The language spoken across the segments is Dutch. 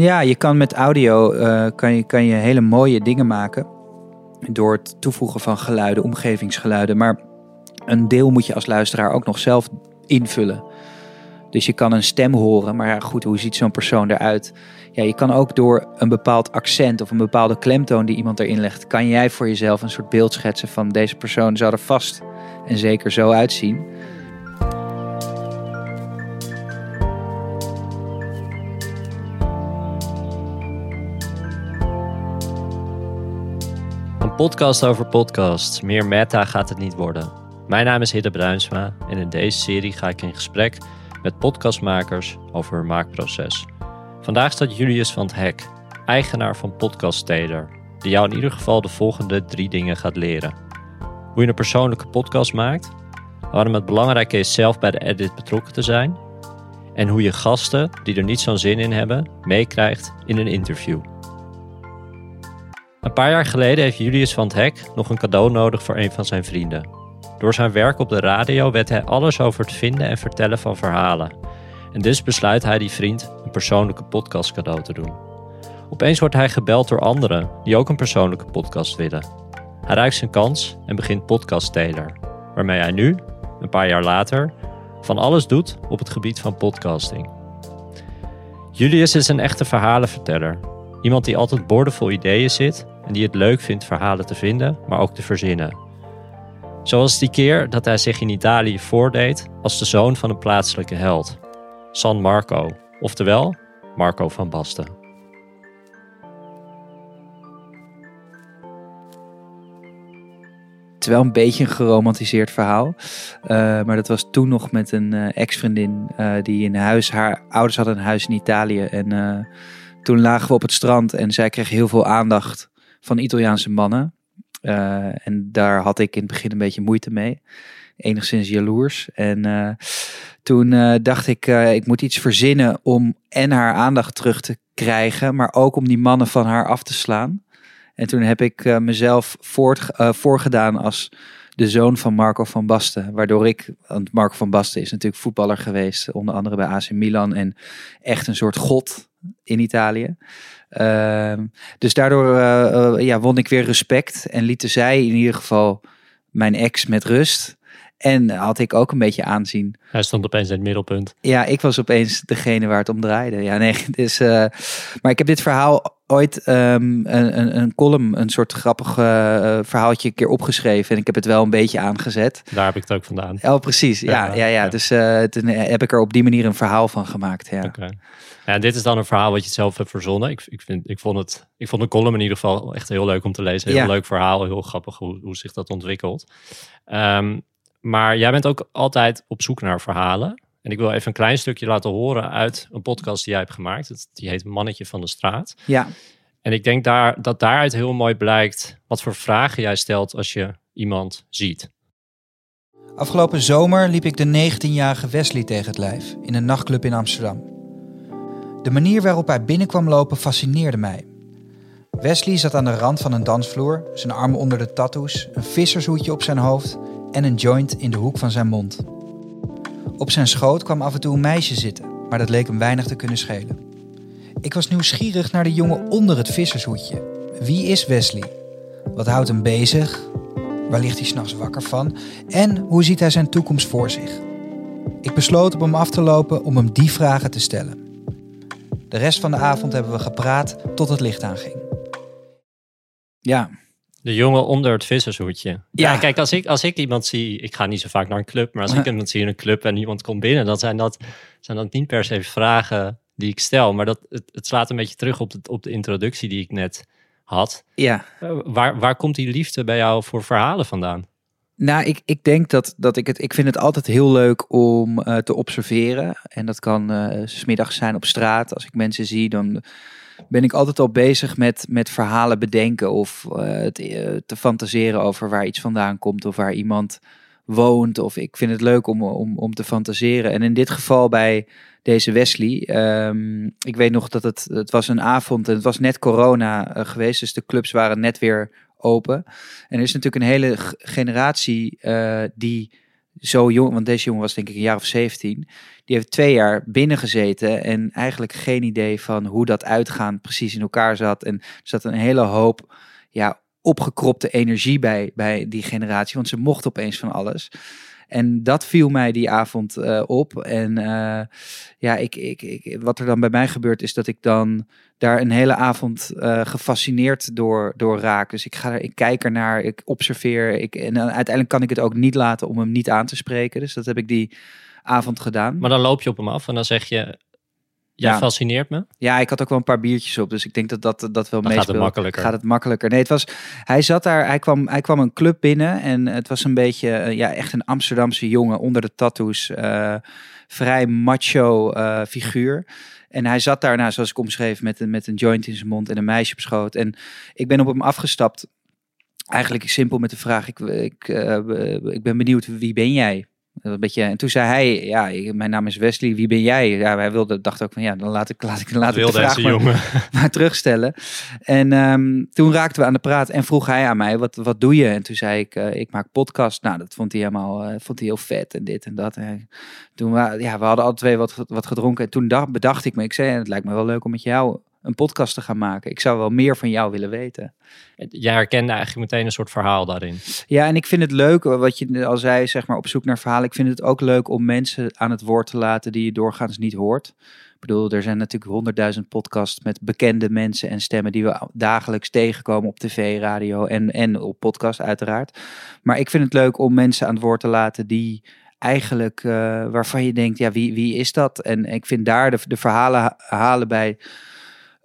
Ja, je kan met audio uh, kan je, kan je hele mooie dingen maken. Door het toevoegen van geluiden, omgevingsgeluiden. Maar een deel moet je als luisteraar ook nog zelf invullen. Dus je kan een stem horen, maar goed, hoe ziet zo'n persoon eruit? Ja, je kan ook door een bepaald accent of een bepaalde klemtoon die iemand erin legt, kan jij voor jezelf een soort beeld schetsen van deze persoon zou er vast en zeker zo uitzien. Podcast over podcasts. Meer meta gaat het niet worden. Mijn naam is Hidde Bruinsma en in deze serie ga ik in gesprek met podcastmakers over hun maakproces. Vandaag staat Julius van het Hek, eigenaar van Podcast Taylor, die jou in ieder geval de volgende drie dingen gaat leren. Hoe je een persoonlijke podcast maakt, waarom het belangrijk is zelf bij de edit betrokken te zijn en hoe je gasten die er niet zo'n zin in hebben meekrijgt in een interview. Een paar jaar geleden heeft Julius van het Hek nog een cadeau nodig voor een van zijn vrienden. Door zijn werk op de radio weet hij alles over het vinden en vertellen van verhalen. En dus besluit hij die vriend een persoonlijke podcast cadeau te doen. Opeens wordt hij gebeld door anderen die ook een persoonlijke podcast willen. Hij ruikt zijn kans en begint Podcast waarmee hij nu, een paar jaar later, van alles doet op het gebied van podcasting. Julius is een echte verhalenverteller. Iemand die altijd boordevol ideeën zit en die het leuk vindt verhalen te vinden, maar ook te verzinnen. Zoals die keer dat hij zich in Italië voordeed als de zoon van een plaatselijke held, San Marco, oftewel Marco van Basten. Wel een beetje een geromantiseerd verhaal. Uh, maar dat was toen nog met een uh, ex-vriendin uh, die in huis, haar ouders hadden een huis in Italië. En toen lagen we op het strand en zij kreeg heel veel aandacht van Italiaanse mannen. Uh, en daar had ik in het begin een beetje moeite mee. Enigszins jaloers. En uh, toen uh, dacht ik, ik moet iets verzinnen om en haar aandacht terug te krijgen, maar ook om die mannen van haar af te slaan. En toen heb ik mezelf voort, voorgedaan als de zoon van Marco van Basten. Waardoor ik, want Marco van Basten is natuurlijk voetballer geweest, onder andere bij AC Milan en echt een soort god in Italië. Ehm, dus daardoor uh, ja, won ik weer respect en lieten zij in ieder geval mijn ex met rust. En had ik ook een beetje aanzien. Hij stond opeens in het middelpunt. Ja, ik was opeens degene waar het om draaide. Ja, nee, dus, uh, maar ik heb dit verhaal ooit um, een, een, column, een soort grappig uh, verhaaltje een keer opgeschreven. En ik heb het wel een beetje aangezet. Daar heb ik het ook vandaan. Oh, precies. Ja, ja, ja. ja. Dus uh, toen heb ik er op die manier een verhaal van gemaakt. Ja. Okay. Ja, dit is dan een verhaal wat je zelf hebt verzonnen. Ik, ik, vind, ik, vond het, ik vond de column in ieder geval echt heel leuk om te lezen. Heel leuk verhaal, heel grappig hoe, hoe zich dat ontwikkelt. Um, maar jij bent ook altijd op zoek naar verhalen. En ik wil even een klein stukje laten horen uit een podcast die jij hebt gemaakt. Die heet Mannetje van de Straat. Ja. En ik denk daar, dat daaruit heel mooi blijkt wat voor vragen jij stelt als je iemand ziet. Afgelopen zomer liep ik de 19-jarige Wesley tegen het lijf in een nachtclub in Amsterdam. De manier waarop hij binnenkwam lopen fascineerde mij. Wesley zat aan de rand van een dansvloer, zijn armen onder de tattoos, een vissershoedje op zijn hoofd en een joint in de hoek van zijn mond. Op zijn schoot kwam af en toe een meisje zitten, maar dat leek hem weinig te kunnen schelen. Ik was nieuwsgierig naar de jongen onder het vissershoedje. Wie is Wesley? Wat houdt hem bezig? Waar ligt hij s'nachts wakker van? En hoe ziet hij zijn toekomst voor zich? Ik besloot op hem af te lopen om hem die vragen te stellen. De rest van de avond hebben we gepraat tot het licht aanging. Ja, de jongen onder het vissershoedje. Ja. kijk, als ik, als ik iemand zie, ik ga niet zo vaak naar een club, maar als ik iemand zie in een club en iemand komt binnen, dan zijn dat, zijn dat niet per se vragen die ik stel, maar dat, het, het slaat een beetje terug op de, op de introductie die ik net had. Ja. Uh, waar, waar komt die liefde bij jou voor verhalen vandaan? Nou, ik, ik denk dat, dat ik het. Ik vind het altijd heel leuk om uh, te observeren. En dat kan uh, smiddags zijn op straat. Als ik mensen zie, dan ben ik altijd al bezig met, met verhalen bedenken of uh, te, te, fantaseren over waar iets vandaan komt of waar iemand woont. Of ik vind het leuk om, om, om te fantaseren. En in dit geval bij deze Wesley, um, ik weet nog dat het, het was een avond en het was net corona uh, geweest, dus de clubs waren net weer open. En er is natuurlijk een hele generatie die zo jong, want deze jongen was denk ik een jaar of 17. Die heeft twee jaar binnen gezeten en eigenlijk geen idee van hoe dat uitgaan precies in elkaar zat. En er zat een hele hoop ja, opgekropte energie bij, bij die generatie, want ze mochten opeens van alles. En dat viel mij die avond uh, op. En uh, ja, ik, ik, ik, wat er dan bij mij gebeurt is dat ik dan daar een hele avond uh, gefascineerd door, door raak. Dus ik, ga er, ik kijk ernaar, ik observeer. Ik, en uiteindelijk kan ik het ook niet laten om hem niet aan te spreken. Dus dat heb ik die avond gedaan. Maar dan loop je op hem af en dan zeg je, Jij ja. fascineert me. Ja, ik had ook wel een paar biertjes op, dus ik denk dat dat, dat wel meespeelt. Gaat het makkelijker? Gaat het makkelijker? Nee, het was. Hij zat daar. Hij kwam, hij kwam een club binnen en het was een beetje, uh, ja, echt een Amsterdamse jongen onder de tattoos, uh, vrij macho uh, figuur. En hij zat daar, nou, zoals ik omschreef, met een, met een joint in zijn mond en een meisje op schoot. En ik ben op hem afgestapt. Eigenlijk simpel met de vraag: ik, ik, ik ben benieuwd, wie ben jij? Een beetje, en toen zei hij, ja, mijn naam is Wesley, wie ben jij? Ja, hij wilde, dacht ook van, ja, dan laat ik, laat ik, laat ik de vraag maar, jongen. maar terugstellen. En um, toen raakten we aan de praat en vroeg hij aan mij, wat, wat doe je? En toen zei ik, uh, ik maak podcast. Nou, dat vond hij helemaal, uh, vond hij heel vet en dit en dat. En toen, we, ja, we hadden alle twee wat, wat gedronken. En toen dacht, bedacht ik me, ik zei, het lijkt me wel leuk om met jou een podcast te gaan maken. Ik zou wel meer van jou willen weten. Jij herkende eigenlijk meteen een soort verhaal daarin. Ja, en ik vind het leuk, wat je al zei, zeg maar op zoek naar verhalen. Ik vind het ook leuk om mensen aan het woord te laten die je doorgaans niet hoort. Ik bedoel, er zijn natuurlijk honderdduizend podcasts met bekende mensen en stemmen die we dagelijks tegenkomen op tv, radio en, en op podcast uiteraard. Maar ik vind het leuk om mensen aan het woord te laten die eigenlijk uh, waarvan je denkt, ja, wie, wie is dat? En ik vind daar de, de verhalen halen bij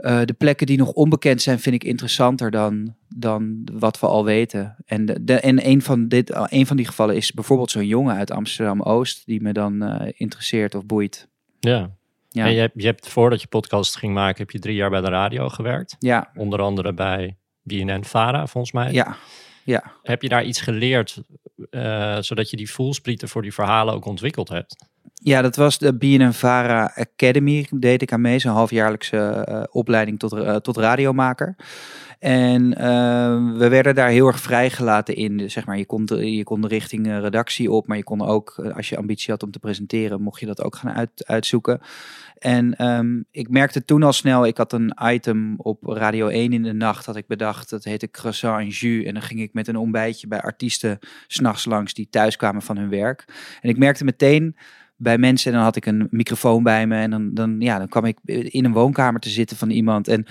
uh, de plekken die nog onbekend zijn, vind ik interessanter dan, dan wat we al weten. En, de, en een, van dit, een van die gevallen is bijvoorbeeld zo'n jongen uit Amsterdam-Oost, die me dan uh, interesseert of boeit. Ja. ja. En je hebt, je hebt, voordat je podcast ging maken, heb je drie jaar bij de radio gewerkt. Ja. Onder andere bij BNN-Vara, volgens mij. Ja. Ja. Heb je daar iets geleerd, uh, zodat je die voelsprieten voor die verhalen ook ontwikkeld hebt? Ja, dat was de BNNVARA Academy, deed ik aan mee, zo'n halfjaarlijkse uh, opleiding tot, uh, tot radiomaker. En uh, we werden daar heel erg vrijgelaten in. Dus zeg maar, je kon, je kon de richting redactie op, maar je kon ook, als je ambitie had om te presenteren, mocht je dat ook gaan uit, uitzoeken. En um, ik merkte toen al snel, ik had een item op Radio 1 in de nacht, had ik bedacht, dat heette Croissant en Jus. En dan ging ik met een ontbijtje bij artiesten s'nachts langs die thuis kwamen van hun werk. En ik merkte meteen bij mensen en dan had ik een microfoon bij me en dan, dan, ja, dan kwam ik in een woonkamer te zitten van iemand. En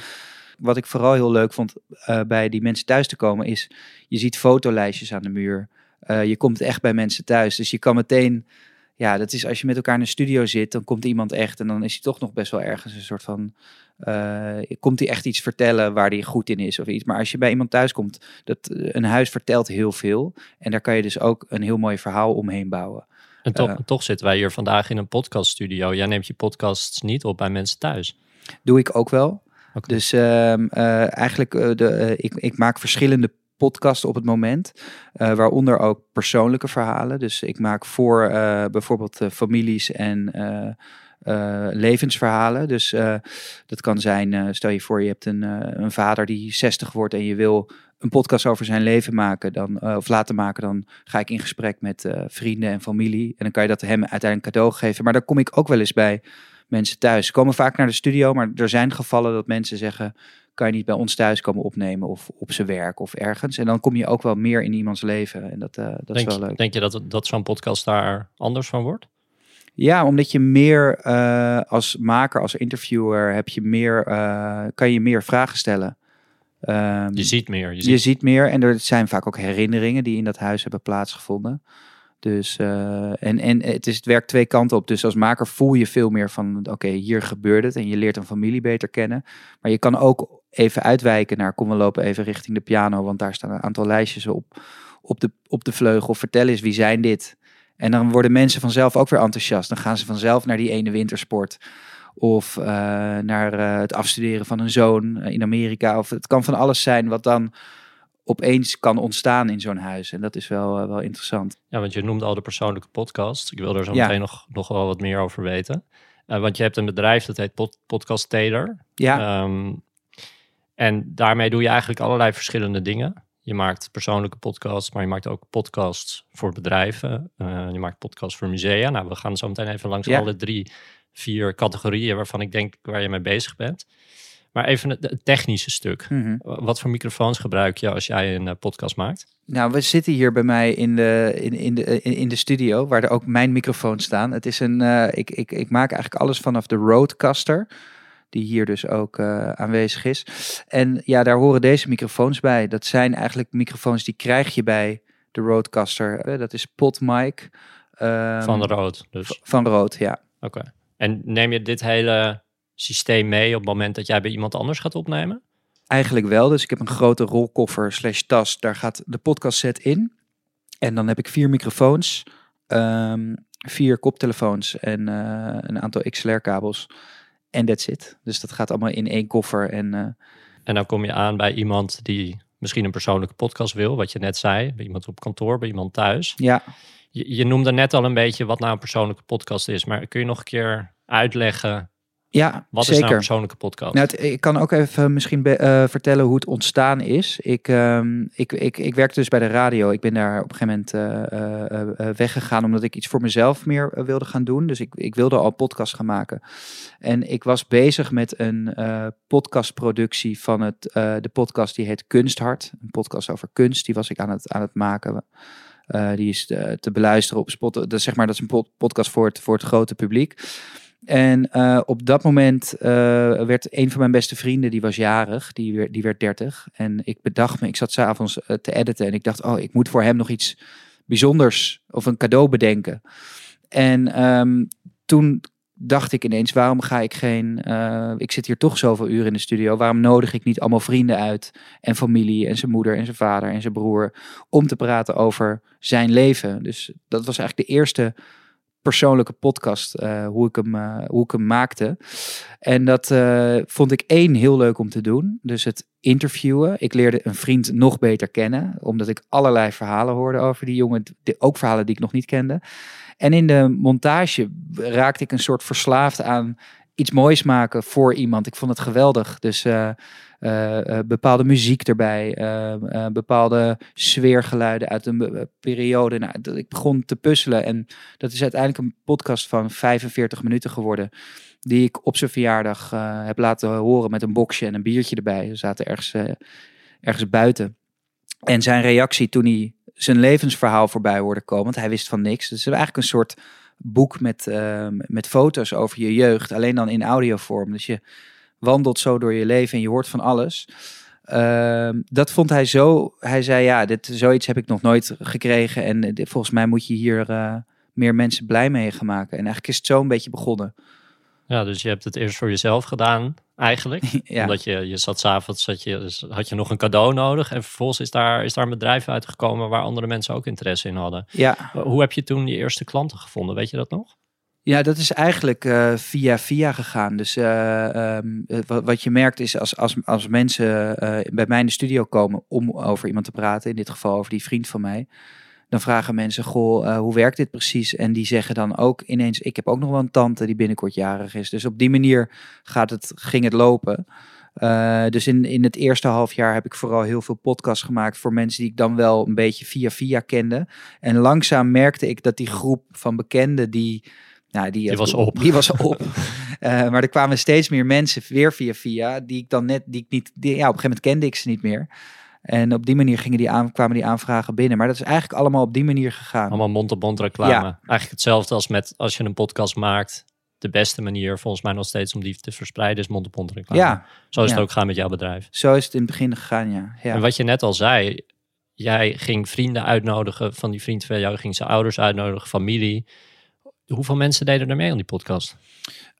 wat ik vooral heel leuk vond uh, bij die mensen thuis te komen is, je ziet fotolijstjes aan de muur. Uh, je komt echt bij mensen thuis, dus je kan meteen, ja, dat is als je met elkaar in een studio zit, dan komt iemand echt en dan is hij toch nog best wel ergens een soort van, uh, komt hij echt iets vertellen waar hij goed in is of iets. Maar als je bij iemand thuis komt, dat een huis vertelt heel veel en daar kan je dus ook een heel mooi verhaal omheen bouwen. En toch, uh, toch zitten wij hier vandaag in een podcaststudio. Jij neemt je podcasts niet op bij mensen thuis. Doe ik ook wel. Okay. Dus uh, uh, eigenlijk, uh, de, ik, ik maak verschillende podcasts op het moment. waaronder ook persoonlijke verhalen. Dus ik maak voor bijvoorbeeld families en levensverhalen. Dus dat kan zijn, stel je voor je hebt een, een vader die 60 wordt en je wil een podcast over zijn leven maken, dan, uh, of laten maken, dan ga ik in gesprek met uh, vrienden en familie. En dan kan je dat hem uiteindelijk cadeau geven. Maar dan kom ik ook wel eens bij mensen thuis. Ze komen vaak naar de studio, maar er zijn gevallen dat mensen zeggen: kan je niet bij ons thuis komen opnemen of op zijn werk of ergens. En dan kom je ook wel meer in iemands leven. En dat, uh, dat denk, is wel leuk. Denk je dat, dat zo'n podcast daar anders van wordt? Ja, omdat je meer als maker, als interviewer, heb je meer, kan je meer vragen stellen. Um, je ziet meer. Je ziet... je ziet... meer en er zijn vaak ook herinneringen die in dat huis hebben plaatsgevonden. Dus, uh, en, en het, is, het werkt twee kanten op. Dus als maker voel je veel meer van, oké, okay, hier gebeurt het. En je leert een familie beter kennen. Maar je kan ook even uitwijken naar, kom we lopen even richting de piano. Want daar staan een aantal lijstjes op, op, de, op de vleugel. Vertel eens, wie zijn dit? En dan worden mensen vanzelf ook weer enthousiast. Dan gaan ze vanzelf naar die ene wintersport. Of uh, naar uh, het afstuderen van een zoon in Amerika. Of het kan van alles zijn wat dan opeens kan ontstaan in zo'n huis. En dat is wel, wel interessant. Ja, want je noemde al de persoonlijke podcast. Ik wil er zo ja. meteen nog, nog wel wat meer over weten. want je hebt een bedrijf dat heet Pod Podcast Taylor. Ja. Um, en daarmee doe je eigenlijk allerlei verschillende dingen. Je maakt persoonlijke podcasts, maar je maakt ook podcasts voor bedrijven. Uh, je maakt podcasts voor musea. Nou, we gaan zo meteen even langs Ja. alle drie, vier categorieën waarvan ik denk waar je mee bezig bent. Maar even het, technische stuk. Mhm. Wat voor microfoons gebruik je als jij een eh, podcast maakt? Nou, we zitten hier bij mij in de, in, in, de, in, in de studio, waar er ook mijn microfoons staan. Het is een, eh, ik, ik, ik maak eigenlijk alles vanaf de Rodecaster, die hier dus ook eh, aanwezig is. En ja, daar horen deze microfoons bij. Dat zijn eigenlijk microfoons die krijg je bij de Rodecaster. Eh, dat is PodMic. ehm, Van rood. Dus. Van Rode, ja. Oké. En neem je dit hele systeem mee op het moment dat jij bij iemand anders gaat opnemen? Eigenlijk wel. Dus ik heb een grote rolkoffer slash tas. Daar gaat de podcast set in. En dan heb ik vier microfoons, ehm, vier koptelefoons en eh, een aantal XLR-kabels. En that's it. Dus dat gaat allemaal in één koffer. En eh, En dan kom je aan bij iemand die misschien een persoonlijke podcast wil, wat je net zei. Bij iemand op kantoor, bij iemand thuis. ja, Je, je noemde net al een beetje wat nou een persoonlijke podcast is. Maar kun je nog een keer uitleggen, ja wat zeker. is nou een persoonlijke podcast? Nou, het- ik kan ook even misschien be- eh, vertellen hoe het ontstaan is. Ik, ehm, ik, ik, ik werkte dus bij de radio. Ik ben daar op een gegeven moment eh, eh, weggegaan omdat ik iets voor mezelf meer wilde gaan doen. Dus ik, ik wilde al podcast gaan maken. En ik was bezig met een podcastproductie van het, de podcast die heet Kunsthart. Een podcast over kunst. Die was ik aan het, aan het maken. Die is te, te beluisteren op Spot. Dat, zeg maar, dat is een pod- podcast voor het, voor het grote publiek. En eh, op dat moment eh, werd een van mijn beste vrienden, die was jarig, die, die werd 30. En ik bedacht me, ik zat s'avonds uh, te editen en ik dacht, oh, ik moet voor hem nog iets bijzonders of een cadeau bedenken. En ehm, toen dacht ik ineens, waarom ga ik geen, ik zit hier toch zoveel uren in de studio, waarom nodig ik niet allemaal vrienden uit en familie en zijn moeder en zijn vader en zijn broer om te praten over zijn leven. Dus dat was eigenlijk de eerste persoonlijke podcast, eh, hoe, ik hem, eh, hoe ik hem maakte. En dat eh, vond ik één heel leuk om te doen. Dus het interviewen. Ik leerde een vriend nog beter kennen, omdat ik allerlei verhalen hoorde over die jongen, ook verhalen die ik nog niet kende. En in de montage raakte ik een soort verslaafd aan iets moois maken voor iemand. Ik vond het geweldig. Dus bepaalde muziek erbij, eh, eh, bepaalde sfeergeluiden uit een periode. Nou, ik begon te puzzelen en dat is uiteindelijk een podcast van 45 minuten geworden. Die ik op zijn verjaardag eh, heb laten horen met een boxje en een biertje erbij. We zaten ergens, eh, ergens buiten. En zijn reactie toen hij zijn levensverhaal voorbij hoorde komen, want hij wist van niks. Dus het is eigenlijk een soort boek met, eh, met foto's over je jeugd, alleen dan in audiovorm. Dus je wandelt zo door je leven en je hoort van alles. Ehm, dat vond hij zo. Hij zei: Ja, dit, zoiets heb ik nog nooit gekregen. En eh, dit- volgens mij moet je hier eh, meer mensen blij mee gaan maken. En eigenlijk is het zo een beetje begonnen. Ja, dus je hebt het eerst voor jezelf gedaan, eigenlijk. ja. Omdat je, je zat s'avonds, zat je, dus had je nog een cadeau nodig. En vervolgens is daar, is daar een bedrijf uitgekomen waar andere mensen ook interesse in hadden. ja. Hoe heb je toen je eerste klanten gevonden? Weet je dat nog? Ja, dat is eigenlijk eh, via via gegaan. Dus eh, ehm, eh, wat, je merkt is als, als, als mensen bij mij in de studio komen om over iemand te praten, in dit geval over die vriend van mij, dan vragen mensen, goh, hoe werkt dit precies? En die zeggen dan ook ineens, ik heb ook nog wel een tante die binnenkort jarig is. Dus op die manier gaat het, ging het lopen. Dus in, in het eerste half jaar heb ik vooral heel veel podcasts gemaakt voor mensen die ik dan wel een beetje via via kende. En langzaam merkte ik dat die groep van bekenden die... Nou, die, Die was op. Die was op. Eh, maar er kwamen steeds meer mensen weer via via, die ik dan net, die ik niet, die, ja, op een gegeven moment kende ik ze niet meer. En op die manier gingen die aan, kwamen die aanvragen binnen. Maar dat is eigenlijk allemaal op die manier gegaan. Allemaal mond-op-mond reclame. Ja. Eigenlijk hetzelfde als met als je een podcast maakt. De beste manier volgens mij nog steeds om die te verspreiden is mond-op-mond reclame. Ja, Zo is ja. het ook gaan met jouw bedrijf. zo is het in het begin gegaan, ja. ja. En wat je net al zei, jij ging vrienden uitnodigen. Van die vriend van jou ging zijn ouders uitnodigen, familie. Hoeveel mensen deden er mee aan die podcast?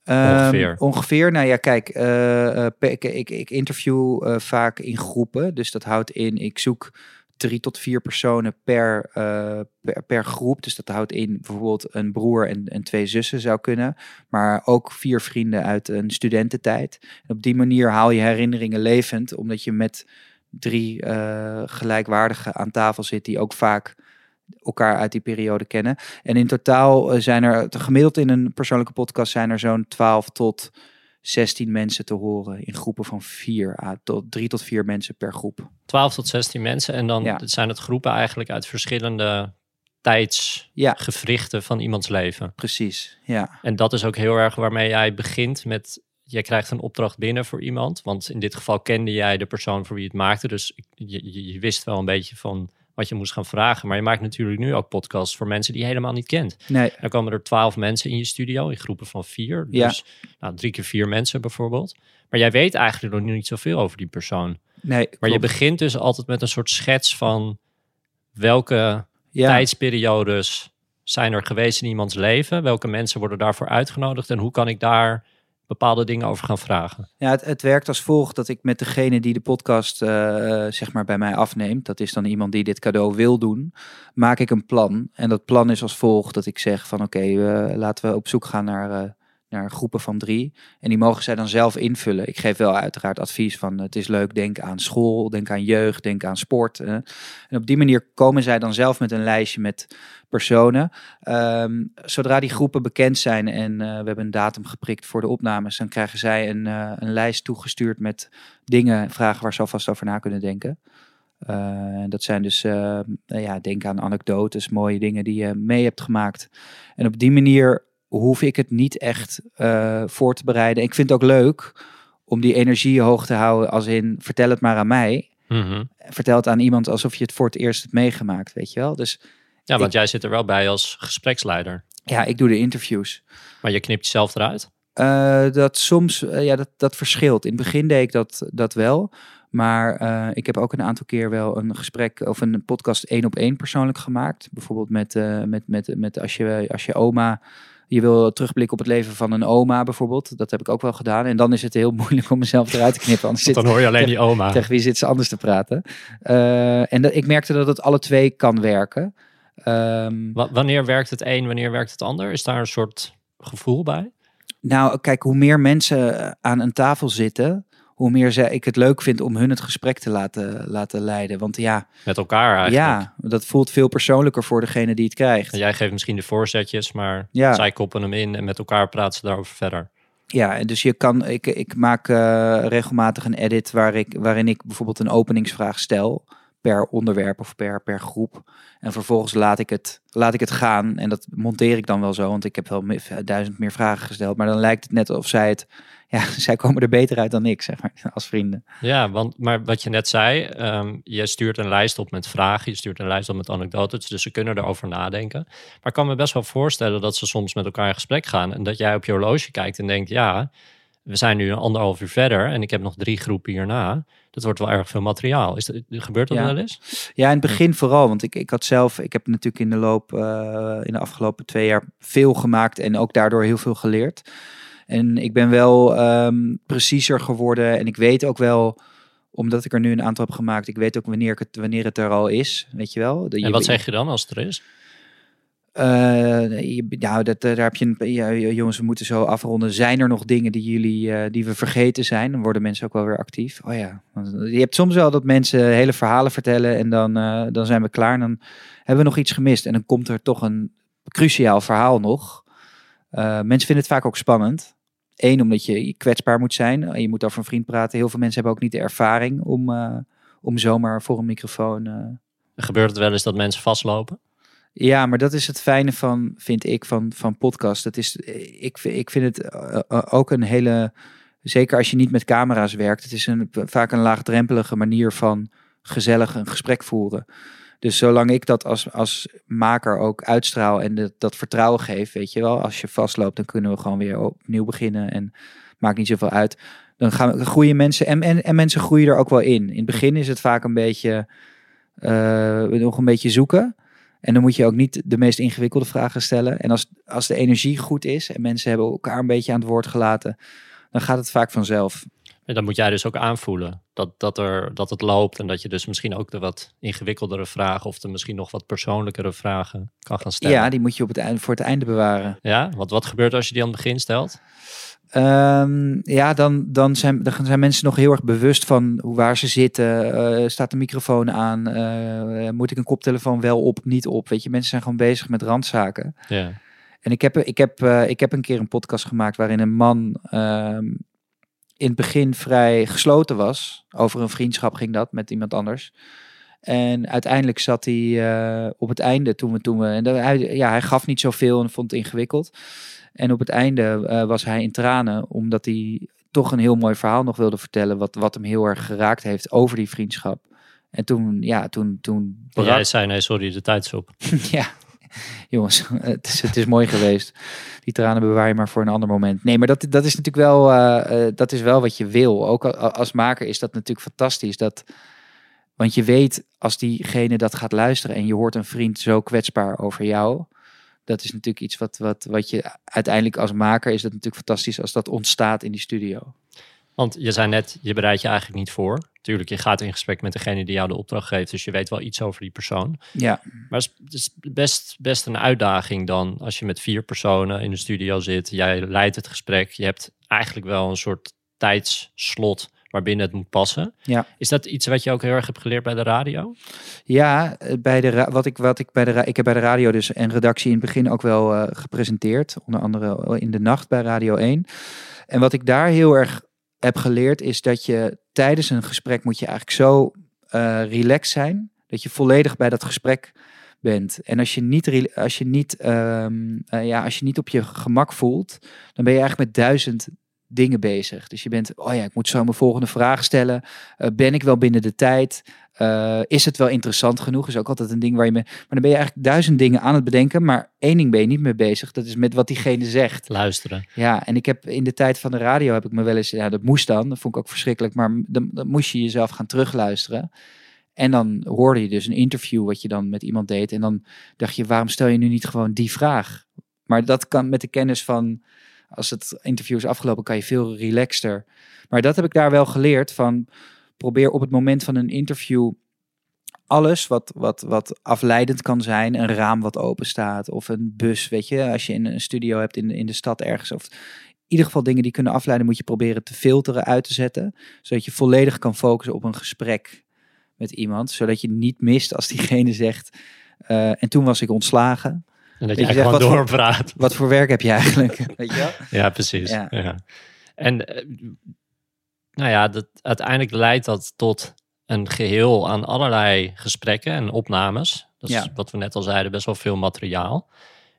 Ehm, Ongeveer. ongeveer, nou ja, kijk, eh, eh, ik, ik, ik interview eh, vaak in groepen. Dus dat houdt in, ik zoek drie tot vier personen per, eh, per, per groep. Dus dat houdt in bijvoorbeeld een broer en, en twee zussen zou kunnen. Maar ook vier vrienden uit een studententijd. En op die manier haal je herinneringen levend, omdat je met drie eh, gelijkwaardigen aan tafel zit die ook vaak elkaar uit die periode kennen. En in totaal eh, zijn er, gemiddeld in een persoonlijke podcast zijn er zo'n 12 tot 16 mensen te horen in groepen van vier à tot drie tot vier mensen per groep. 12 tot 16 mensen. En dan Ja. zijn het groepen eigenlijk uit verschillende tijdsgewrichten van iemands leven. Precies, ja. En dat is ook heel erg waarmee jij begint met... Jij krijgt een opdracht binnen voor iemand. Want in dit geval kende jij de persoon voor wie het maakte. Dus je, je wist wel een beetje van wat je moest gaan vragen. Maar je maakt natuurlijk nu ook podcasts voor mensen die je helemaal niet kent. Nee, Dan komen er twaalf mensen in je studio in groepen van vier. Ja. Dus nou, drie keer vier mensen bijvoorbeeld. Maar jij weet eigenlijk nog niet zoveel over die persoon. nee. Maar je begint dus altijd met een soort schets van welke ja. tijdsperiodes zijn er geweest in iemands leven? Welke mensen worden daarvoor uitgenodigd? En hoe kan ik daar bepaalde dingen over gaan vragen? Ja, het, het werkt als volgt dat ik met degene die de podcast eh, zeg maar bij mij afneemt, dat is dan iemand die dit cadeau wil doen, maak ik een plan. En dat plan is als volgt dat ik zeg van oké, eh, laten we op zoek gaan naar, eh, naar groepen van drie. En die mogen zij dan zelf invullen. Ik geef wel uiteraard advies van het is leuk, denk aan school, denk aan jeugd, denk aan sport. eh. En op die manier komen zij dan zelf met een lijstje met personen. Ehm, zodra die groepen bekend zijn en eh, we hebben een datum geprikt voor de opnames, dan krijgen zij een, eh, een lijst toegestuurd met dingen, vragen waar ze alvast over na kunnen denken. Eh, en dat zijn dus, eh, nou ja, denk aan anekdotes, mooie dingen die je mee hebt gemaakt. En op die manier hoef ik het niet echt eh, voor te bereiden. Ik vind het ook leuk om die energie hoog te houden, als in vertel het maar aan mij. Vertel het aan iemand alsof je het voor het eerst hebt meegemaakt, weet je wel. Dus Ja, want jij zit er wel bij als gespreksleider. ja, ik doe de interviews. Maar je knipt jezelf eruit. Eh, dat soms, eh, ja, dat, dat verschilt. In het begin deed ik dat, dat wel. Maar ik heb ook een aantal keer wel een gesprek of een podcast één op één persoonlijk gemaakt. Bijvoorbeeld met, met, met, met als, je, als je oma, je wil terugblikken op het leven van een oma bijvoorbeeld. Dat heb ik ook wel gedaan. En dan is het heel moeilijk om mezelf eruit te knippen. Anders zit, Dan hoor je alleen die oma. tegen wie zit ze anders te praten. Eh, en dat, ik merkte dat het alle twee kan werken. Ehm, Wa- Wanneer werkt het een, wanneer werkt het ander? Is daar een soort gevoel bij? Nou, kijk, hoe meer mensen aan een tafel zitten, hoe meer ze, ik het leuk vind om hun het gesprek te laten, laten leiden. Want ja, Met elkaar eigenlijk. ja, dat voelt veel persoonlijker voor degene die het krijgt. En jij geeft misschien de voorzetjes, maar Ja. zij koppen hem in en met elkaar praten ze daarover verder. Ja, en dus je kan, ik, ik maak eh, regelmatig een edit waar ik, waarin ik bijvoorbeeld een openingsvraag stel per onderwerp of per, per groep. En vervolgens laat ik, het, laat ik het gaan en dat monteer ik dan wel zo, want ik heb wel duizend meer vragen gesteld. Maar dan lijkt het net of zij het, ja, zij komen er beter uit dan ik, zeg maar, als vrienden. Ja, want, maar wat je net zei, ehm, je stuurt een lijst op met vragen, je stuurt een lijst op met anekdotes, dus ze kunnen erover nadenken. Maar ik kan me best wel voorstellen dat ze soms met elkaar in gesprek gaan en dat jij op je horloge kijkt en denkt, ja, we zijn nu een anderhalf uur verder en ik heb nog drie groepen hierna. Dat wordt wel erg veel materiaal. Is dat, gebeurt dat Ja. wel eens? Ja, in het begin vooral, want ik, ik had zelf, ik heb natuurlijk in de loop, eh, in de afgelopen twee jaar veel gemaakt en ook daardoor heel veel geleerd. En ik ben wel ehm, preciezer geworden en ik weet ook wel, omdat ik er nu een aantal heb gemaakt, ik weet ook wanneer, ik het, wanneer het er al is, weet je wel. De- En je- wat zeg je dan als het er is? Eh, je- nou, dat, daar heb je een, jongens, we moeten zo afronden. Zijn er nog dingen die jullie, eh, die we vergeten zijn? Dan worden mensen ook wel weer actief. Oh ja, je hebt soms wel dat mensen hele verhalen vertellen en dan, eh, dan zijn we klaar en dan hebben we nog iets gemist. En dan komt er toch een cruciaal verhaal nog. Eh, mensen vinden het vaak ook spannend. Eén, omdat je kwetsbaar moet zijn. Je moet over een vriend praten. Heel veel mensen hebben ook niet de ervaring om, eh, om zomaar voor een microfoon... eh, Gebeurt het wel eens dat mensen vastlopen? Ja, maar dat is het fijne van, vind ik, van, van podcast. Dat is, ik, ik vind het eh, eh, ook een hele, zeker als je niet met camera's werkt, het is een, vaak een laagdrempelige manier van gezellig een gesprek voeren. Dus zolang ik dat als, als maker ook uitstraal en dat, vertrouwen geef, weet je wel, als je vastloopt, dan kunnen we gewoon weer opnieuw beginnen en maakt niet zoveel uit. Dan gaan we, groeien mensen en, en, en mensen groeien er ook wel in. In het begin is het vaak een beetje, eh, nog een beetje zoeken. En dan moet je ook niet de meest ingewikkelde vragen stellen. En als, als de energie goed is en mensen hebben elkaar een beetje aan het woord gelaten, dan gaat het vaak vanzelf. En dan moet jij dus ook aanvoelen dat, dat, er, dat het loopt en dat je dus misschien ook de wat ingewikkeldere vragen of de misschien nog wat persoonlijkere vragen kan gaan stellen. Ja, die moet je op het einde, voor het einde bewaren. Ja, want wat gebeurt als je die aan het begin stelt? Ehm, ja, dan, dan, zijn, dan zijn mensen nog heel erg bewust van waar ze zitten. Eh, staat de microfoon aan? Eh, moet ik een koptelefoon wel op, niet op? Weet je, mensen zijn gewoon bezig met randzaken. Ja. En ik heb, ik heb, eh, ik heb een keer een podcast gemaakt waarin een man ehm, in het begin vrij gesloten was. Over een vriendschap ging dat met iemand anders. En uiteindelijk zat hij eh, op het einde toen we toen we. En hij, ja, hij gaf niet zoveel en vond het ingewikkeld. En op het einde eh, was hij in tranen, omdat hij toch een heel mooi verhaal nog wilde vertellen. Wat, wat hem heel erg geraakt heeft over die vriendschap. En toen, ja, toen. toen brak... Jij zei nee, sorry, de tijd is op. ja, jongens, het is, het is mooi geweest. Die tranen bewaar je maar voor een ander moment. Nee, maar dat, dat is natuurlijk wel, uh, dat is wel wat je wil. Ook als maker is dat natuurlijk fantastisch. Dat, want je weet, als diegene dat gaat luisteren en je hoort een vriend zo kwetsbaar over jou. Dat is natuurlijk iets wat, wat, wat je uiteindelijk als maker is dat natuurlijk fantastisch als dat ontstaat in die studio. Want je zei net, je bereidt je eigenlijk niet voor. Tuurlijk, je gaat in gesprek met degene die jou de opdracht geeft, dus je weet wel iets over die persoon. Ja. Maar het is best, best een uitdaging dan als je met vier personen in de studio zit. Jij leidt het gesprek, je hebt eigenlijk wel een soort tijdsslot waarbinnen het moet passen. Ja. Is dat iets wat je ook heel erg hebt geleerd bij de radio? Ja, bij de wat ik wat ik bij de ik heb bij de radio dus en redactie in het begin ook wel uh, gepresenteerd, onder andere in de nacht bij Radio 1. En wat ik daar heel erg heb geleerd is dat je tijdens een gesprek moet je eigenlijk zo uh, relaxed zijn dat je volledig bij dat gesprek bent. En als je niet, als je niet, um, uh, ja, als je niet op je gemak voelt, dan ben je eigenlijk met duizend dingen bezig. Dus je bent, oh ja, ik moet zo mijn volgende vraag stellen. Uh, ben ik wel binnen de tijd? Uh, is het wel interessant genoeg? Is ook altijd een ding waar je mee. Maar dan ben je eigenlijk duizend dingen aan het bedenken. Maar één ding ben je niet mee bezig. Dat is met wat diegene zegt. Luisteren. Ja, en ik heb in de tijd van de radio heb ik me wel eens. Ja, dat moest dan. Dat vond ik ook verschrikkelijk. Maar dan, dan moest je jezelf gaan terugluisteren. En dan hoorde je dus een interview wat je dan met iemand deed. En dan dacht je, waarom stel je nu niet gewoon die vraag? Maar dat kan met de kennis van als het interview is afgelopen, kan je veel relaxter. Maar dat heb ik daar wel geleerd van. Probeer op het moment van een interview alles wat, wat, wat afleidend kan zijn. Een raam wat open staat of een bus, weet je. Als je in een studio hebt in, in de stad ergens. Of in ieder geval dingen die kunnen afleiden, moet je proberen te filteren, uit te zetten. Zodat je volledig kan focussen op een gesprek met iemand. Zodat je niet mist als diegene zegt... Uh, en toen was ik ontslagen. En dat je, je gewoon doorpraat. wat voor werk heb je eigenlijk? Weet je wel? Ja, precies. Ja. ja. En uh, nou ja, dat, uiteindelijk leidt dat tot een geheel aan allerlei gesprekken en opnames. Dat is ja. wat we net al zeiden, best wel veel materiaal.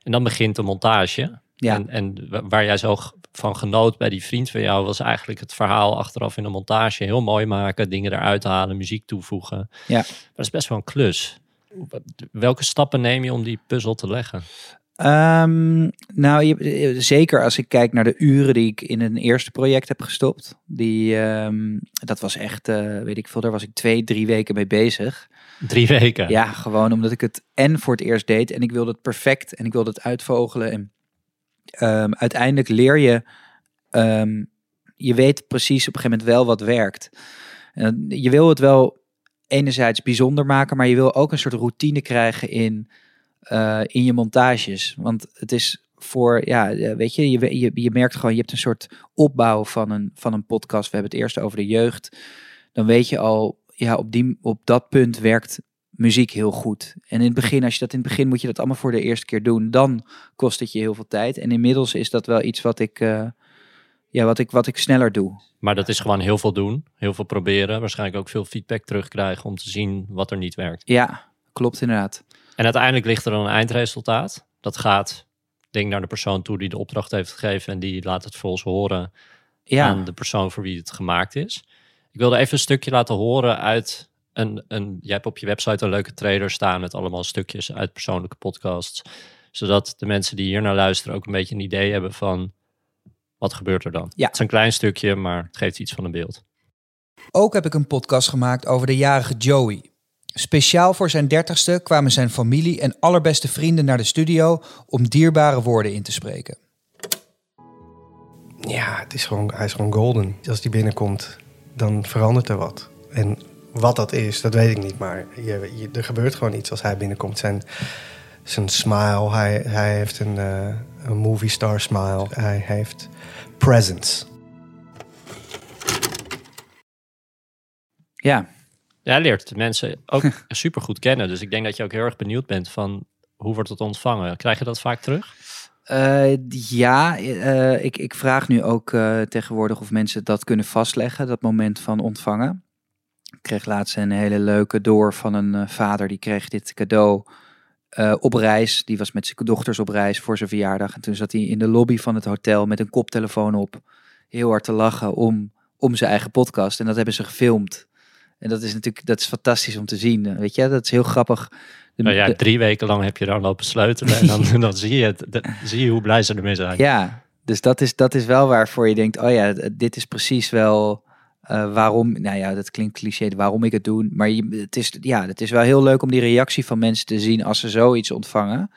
En dan begint de montage. Ja. En, en waar jij zo van genoot bij die vriend van jou, was eigenlijk het verhaal achteraf in de montage heel mooi maken, dingen eruit halen, muziek toevoegen. Ja. Dat is best wel een klus. Welke stappen neem je om die puzzel te leggen? Um, nou, je, zeker als ik kijk naar de uren die ik in een eerste project heb gestopt. Die, um, dat was echt, uh, weet ik veel, daar was ik twee, drie weken mee bezig. Drie weken? Ja, gewoon omdat ik het en voor het eerst deed en ik wilde het perfect en ik wilde het uitvogelen. En um, uiteindelijk leer je, je weet precies op een gegeven moment wel wat werkt. En je wil het wel enerzijds bijzonder maken, maar je wil ook een soort routine krijgen in, uh, in je montages. Want het is voor, ja, weet je, je, je, je merkt gewoon, je hebt een soort opbouw van een, van een podcast. We hebben het eerst over de jeugd. Dan weet je al, ja, op, die, op dat punt werkt muziek heel goed. En in het begin, als je dat in het begin moet je dat allemaal voor de eerste keer doen, dan kost het je heel veel tijd. En inmiddels is dat wel iets wat ik, uh, ja, wat ik, wat ik sneller doe. Maar dat is gewoon heel veel doen, heel veel proberen. Waarschijnlijk ook veel feedback terugkrijgen om te zien wat er niet werkt. Ja, klopt inderdaad. En uiteindelijk ligt er dan een eindresultaat. Dat gaat, denk naar de persoon toe die de opdracht heeft gegeven en die laat het volgens horen ja. aan de persoon voor wie het gemaakt is. Ik wilde even een stukje laten horen uit een, een. Jij hebt op je website een leuke trailer staan met allemaal stukjes uit persoonlijke podcasts, zodat de mensen die hier naar luisteren ook een beetje een idee hebben van wat gebeurt er dan? Ja. Het is een klein stukje, maar het geeft iets van een beeld. Ook heb ik een podcast gemaakt over de jarige Joey. Speciaal voor zijn dertigste kwamen zijn familie en allerbeste vrienden naar de studio om dierbare woorden in te spreken. Ja, het is gewoon, hij is gewoon golden. Als hij binnenkomt, dan verandert er wat. En wat dat is, dat weet ik niet. Maar je, je, er gebeurt gewoon iets als hij binnenkomt. Zijn, zijn smile, hij, hij heeft een, uh, een movie star smile. Hij heeft presence. Ja. Ja, leert de mensen ook super goed kennen. Dus ik denk dat je ook heel erg benieuwd bent van hoe wordt het ontvangen. Krijg je dat vaak terug? Eh, ja, eh, ik, ik vraag nu ook eh, tegenwoordig of mensen dat kunnen vastleggen, dat moment van ontvangen. Ik kreeg laatst een hele leuke door van een vader, die kreeg dit cadeau eh, op reis. Die was met zijn dochters op reis voor zijn verjaardag. En toen zat hij in de lobby van het hotel met een koptelefoon op, heel hard te lachen om, om zijn eigen podcast. En dat hebben ze gefilmd. En dat is natuurlijk dat is fantastisch om te zien. Weet je, dat is heel grappig. De- Nou ja, drie weken lang heb je dan lopen sleutelen en dan, dan zie, je het, zie je hoe blij ze ermee zijn. Ja, dus dat is, dat is wel waarvoor je denkt, oh ja, dit is precies wel eh, waarom, nou ja, dat klinkt cliché, waarom ik het doe. Maar je, het, is, ja, het is wel heel leuk om die reactie van mensen te zien als ze zoiets ontvangen.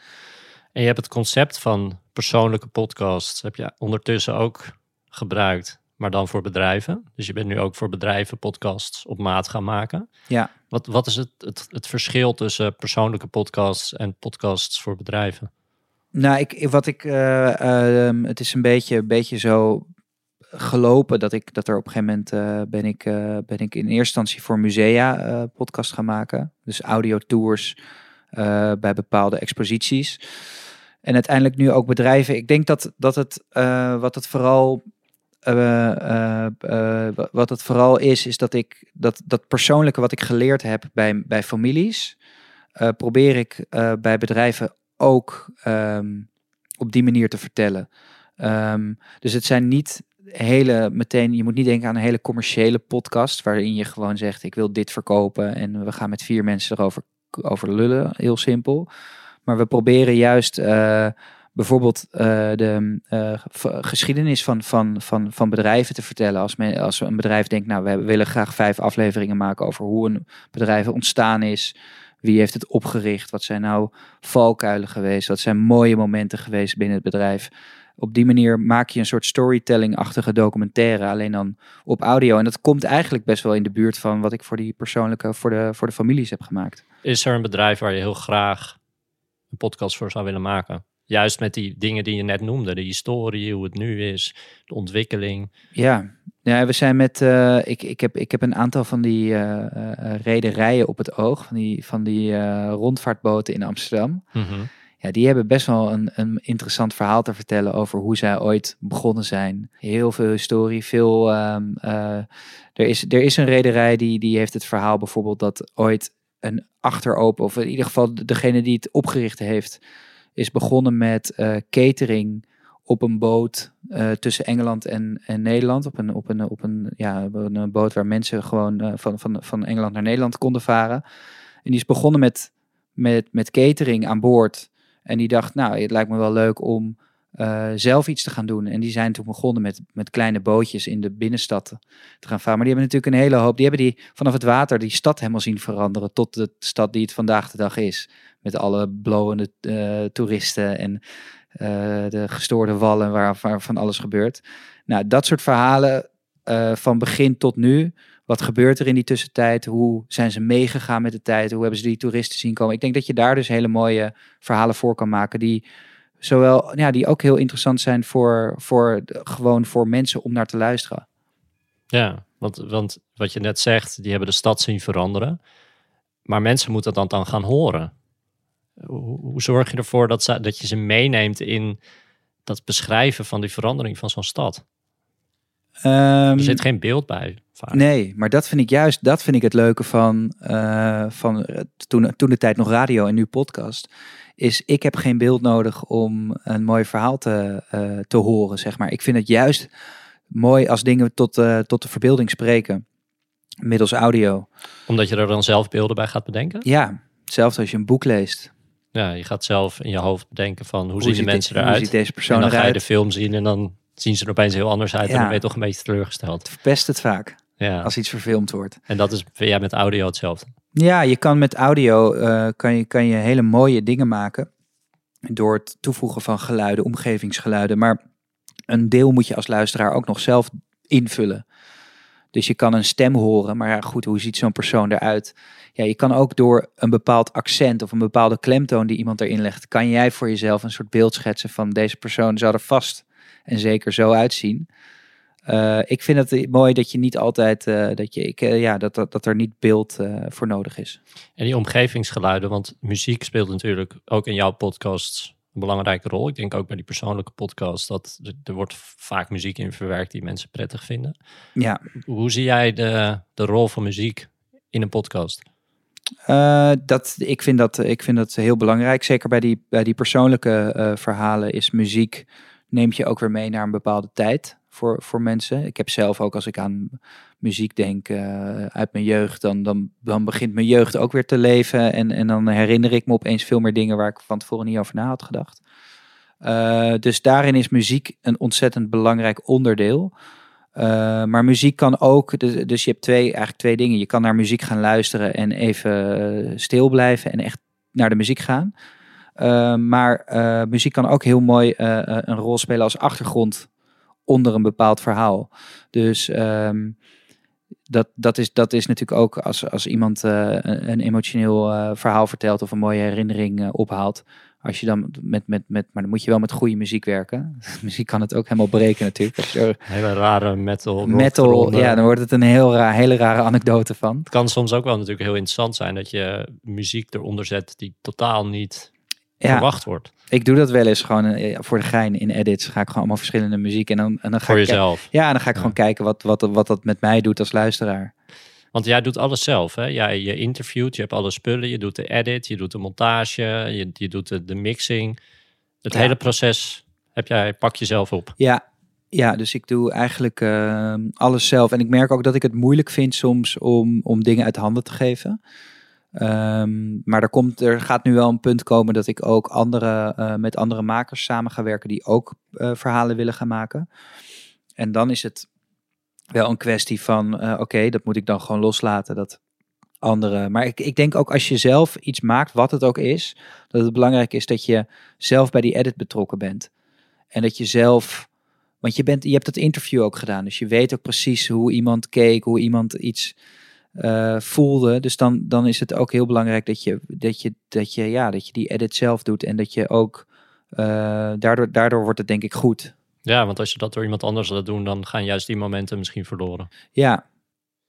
En je hebt het concept van persoonlijke podcasts, heb je ondertussen ook gebruikt, maar dan voor bedrijven. Dus je bent nu ook voor bedrijven podcasts op maat gaan maken. Ja. Wat, wat is het, het, het verschil tussen persoonlijke podcasts en podcasts voor bedrijven? Nou, ik, wat ik, eh, ehm, het is een beetje, een beetje zo gelopen dat ik dat er op een gegeven moment eh, ben ik eh, ben ik in eerste instantie voor musea eh, podcast gaan maken, dus audio tours bij bepaalde exposities en uiteindelijk nu ook bedrijven. Ik denk dat dat het wat het vooral wa- wat het vooral is, is dat ik dat dat persoonlijke wat ik geleerd heb bij bij families probeer ik bij bedrijven ook ehm, op die manier te vertellen. Ehm, dus het zijn niet hele meteen, je moet niet denken aan een hele commerciële podcast waarin je gewoon zegt ik wil dit verkopen en we gaan met vier mensen erover over lullen, heel simpel. Maar we proberen juist eh, bijvoorbeeld eh, de eh, geschiedenis van, van, van, van bedrijven te vertellen. Als, men, als een bedrijf denkt, nou we willen graag vijf afleveringen maken over hoe een bedrijf ontstaan is. Wie heeft het opgericht? Wat zijn nou valkuilen geweest? Wat zijn mooie momenten geweest binnen het bedrijf? Op die manier maak je een soort storytelling-achtige documentaire, alleen dan op audio. En dat komt eigenlijk best wel in de buurt van wat ik voor die persoonlijke, voor de, voor de families heb gemaakt. Is er een bedrijf waar je heel graag een podcast voor zou willen maken? Juist met die dingen die je net noemde, de historie, hoe het nu is, de ontwikkeling. Ja, ja we zijn met. eh, ik, ik, heb, ik heb een aantal van die eh, eh, rederijen op het oog, van die, van die rondvaartboten in Amsterdam. Ja, die hebben best wel een, een interessant verhaal te vertellen over hoe zij ooit begonnen zijn. Heel veel historie, veel. ehm, eh, er, is, er is een rederij die, die heeft het verhaal bijvoorbeeld dat ooit een achteropen, of in ieder geval de- degene die het opgericht heeft, is begonnen met eh, catering op een boot eh, tussen Engeland en, en Nederland. Op een, op, een, op, een, ja, een, boot waar mensen gewoon eh, van, van, van Engeland naar Nederland konden varen. En die is begonnen met, met, met catering aan boord. En die dacht, nou, het lijkt me wel leuk om zelf iets te gaan doen. En die zijn toen begonnen met, met kleine bootjes in de binnenstad te gaan varen. Maar die hebben natuurlijk een hele hoop. Die hebben die vanaf het water die stad helemaal zien veranderen tot de stad die het vandaag de dag is. Met alle blowende eh, toeristen en eh, de gestoorde wallen waar, waar van alles gebeurt. Nou, dat soort verhalen eh, van begin tot nu. Wat gebeurt er in die tussentijd? Hoe zijn ze meegegaan met de tijd? Hoe hebben ze die toeristen zien komen? Ik denk dat je daar dus hele mooie verhalen voor kan maken. Die, zowel, ja, die ook heel interessant zijn voor, voor, gewoon voor mensen om naar te luisteren. Ja, want, want wat je net zegt, die hebben de stad zien veranderen. Maar mensen moeten dat dan gaan horen. Hoe, zorg je ervoor dat, ze, dat je ze meeneemt in dat beschrijven van die verandering van zo'n stad? Er zit geen beeld bij. Vaak. Nee, maar dat vind ik juist, dat vind ik het leuke van, eh, van eh, toen, toen de tijd nog radio en nu podcast. Is ik heb geen beeld nodig om een mooi verhaal te, eh, te horen, zeg maar. Ik vind het juist mooi als dingen tot, tot de verbeelding spreken. Middels audio. Omdat je er dan zelf beelden bij gaat bedenken. Ja, hetzelfde als je een boek leest. Ja, je gaat zelf in je hoofd bedenken van hoe, Hoe zien de mensen dit- hoe eruit. ziet deze en persoon dan ga je de eruit? film zien en dan zien ze er opeens heel anders uit. En Ja. dan ben je toch een beetje teleurgesteld. Het verpest het vaak Ja. als iets verfilmd wordt. En dat is jij met audio hetzelfde. Ja, je kan met audio eh, kan je, kan je hele mooie dingen maken. Door het toevoegen van geluiden, omgevingsgeluiden. Maar een deel moet je als luisteraar ook nog zelf invullen. Dus je kan een stem horen, maar ja, goed, hoe ziet zo'n persoon eruit? Ja, je kan ook door een bepaald accent of een bepaalde klemtoon die iemand erin legt, kan jij voor jezelf een soort beeld schetsen van deze persoon zou er vast en zeker zo uitzien. Eh, ik vind het mooi dat je niet altijd, eh, dat, je, ik, eh, ja, dat, dat, dat er niet beeld voor nodig is. En die omgevingsgeluiden, want muziek speelt natuurlijk ook in jouw podcasts een een belangrijke rol. Ik denk ook bij die persoonlijke podcast dat er, er wordt vaak muziek in verwerkt die mensen prettig vinden. Ja, Hoe zie jij de, de rol van muziek in een podcast? Eh, dat, ik, vind dat, ik vind dat heel belangrijk. Zeker bij die, bij die persoonlijke eh, verhalen is muziek, neemt je ook weer mee naar een bepaalde tijd voor, voor mensen. Ik heb zelf ook als ik aan muziek denk eh, uit mijn jeugd, dan, dan, dan begint mijn jeugd ook weer te leven. En, en dan herinner ik me opeens veel meer dingen waar ik van tevoren niet over na had gedacht. Dus daarin is muziek een ontzettend belangrijk onderdeel. Uh, maar muziek kan ook, dus, dus, je hebt twee, eigenlijk twee dingen. Je kan naar muziek gaan luisteren en even stil blijven en echt naar de muziek gaan. Uh, maar muziek kan ook heel mooi een rol spelen als achtergrond onder een bepaald verhaal. Dus um, dat, dat, is, dat is natuurlijk ook als, als iemand een, emotioneel verhaal vertelt of een mooie herinnering ophaalt als je dan met, met, met, maar dan moet je wel met goede muziek werken. muziek kan het ook helemaal breken natuurlijk. Als je Hele rare metal. Metal, ja, dan wordt het een heel raar, hele rare anekdote van. Het kan soms ook wel natuurlijk heel interessant zijn dat je muziek eronder zet die totaal niet ja, verwacht wordt. Ik doe dat wel eens gewoon voor de gein in edits. Ga ik gewoon allemaal verschillende muziek en dan, en dan ga voor ik jezelf. Ja, en dan ga ik ja. gewoon kijken wat, wat, wat dat met mij doet als luisteraar. Want jij doet alles zelf, hè? Jij, je interviewt, je hebt alle spullen, je doet de edit, je doet de montage, je, je doet de, de mixing. Het ja. hele proces heb jij, pak je zelf op. Ja, ja dus ik doe eigenlijk uh, alles zelf. En ik merk ook dat ik het moeilijk vind soms om, om dingen uit handen te geven. Um, maar er, komt, er gaat nu wel een punt komen dat ik ook andere, uh, met andere makers samen ga werken die ook uh, verhalen willen gaan maken. En dan is het wel een kwestie van, uh, oké, dat moet ik dan gewoon loslaten. Dat andere. Maar ik, ik denk ook als je zelf iets maakt, wat het ook is, dat het belangrijk is dat je zelf bij die edit betrokken bent. En dat je zelf, want je, bent, je hebt dat interview ook gedaan, dus je weet ook precies hoe iemand keek, hoe iemand iets uh, voelde. Dus dan, dan is het ook heel belangrijk dat je, dat je, dat je, ja, dat je die edit zelf doet en dat je ook, uh, daardoor, daardoor wordt het denk ik goed. Ja, want als je dat door iemand anders laat doen, dan gaan juist die momenten misschien verloren. Ja.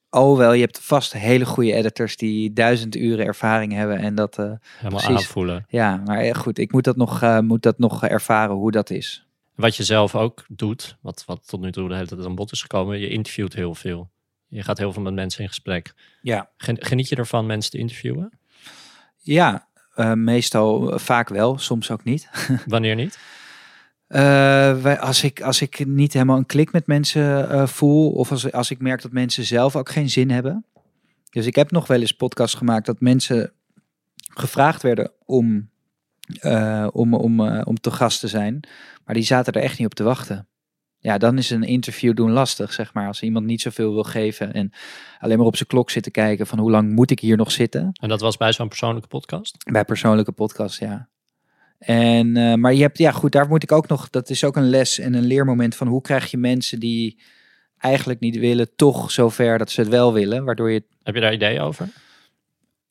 Oh wel, je hebt vast hele goede editors die duizend uren ervaring hebben en dat uh, helemaal precies, aanvoelen. Ja, maar goed, ik moet dat nog, uh, moet dat nog ervaren hoe dat is. Wat je zelf ook doet, wat, wat tot nu toe de hele tijd aan bod is gekomen, je interviewt heel veel. Je gaat heel veel met mensen in gesprek. Ja. Geniet je ervan mensen te interviewen? Ja, uh, meestal vaak wel, soms ook niet. Wanneer niet? Uh, wij, als, ik, als ik niet helemaal een klik met mensen uh, voel, of als, als ik merk dat mensen zelf ook geen zin hebben. Dus ik heb nog wel eens podcasts gemaakt dat mensen gevraagd werden om, uh, om, om, om te gast te zijn, maar die zaten er echt niet op te wachten. Ja, dan is een interview doen lastig, zeg maar. Als iemand niet zoveel wil geven en alleen maar op zijn klok zit te kijken van hoe lang moet ik hier nog zitten. En dat was bij zo'n persoonlijke podcast? Bij persoonlijke podcast, ja. En, uh, maar je hebt, ja goed, daar moet ik ook nog, dat is ook een les en een leermoment van hoe krijg je mensen die eigenlijk niet willen, toch zover dat ze het wel willen, waardoor je... Heb je daar ideeën over?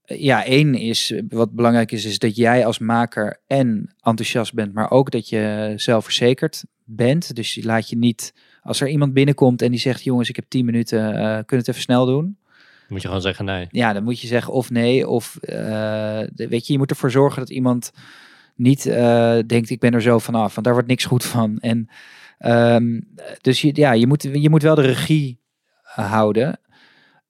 Ja, één is, wat belangrijk is, is dat jij als maker en enthousiast bent, maar ook dat je zelfverzekerd bent. Dus je laat je niet, als er iemand binnenkomt en die zegt, jongens, ik heb tien minuten, uh, kunnen het even snel doen? Moet je gewoon zeggen nee. Ja, dan moet je zeggen of nee, of uh, weet je, je moet ervoor zorgen dat iemand niet uh, denkt ik ben er zo vanaf, want daar wordt niks goed van. En um, dus je, ja, je moet, je moet wel de regie houden.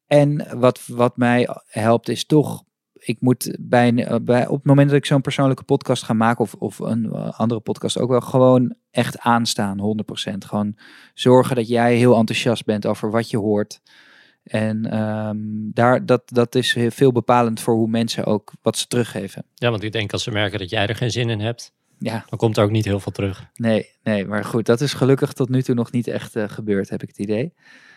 En wat, wat mij helpt is toch, ik moet bij, bij op het moment dat ik zo'n persoonlijke podcast ga maken of, of een andere podcast ook wel gewoon echt aanstaan, 100%. Gewoon zorgen dat jij heel enthousiast bent over wat je hoort. En um, daar, dat, dat is veel bepalend voor hoe mensen ook wat ze teruggeven. Ja, want ik denk als ze merken dat jij er geen zin in hebt, ja. dan komt er ook niet heel veel terug. Nee, nee, maar goed, dat is gelukkig tot nu toe nog niet echt uh, gebeurd, heb ik het idee.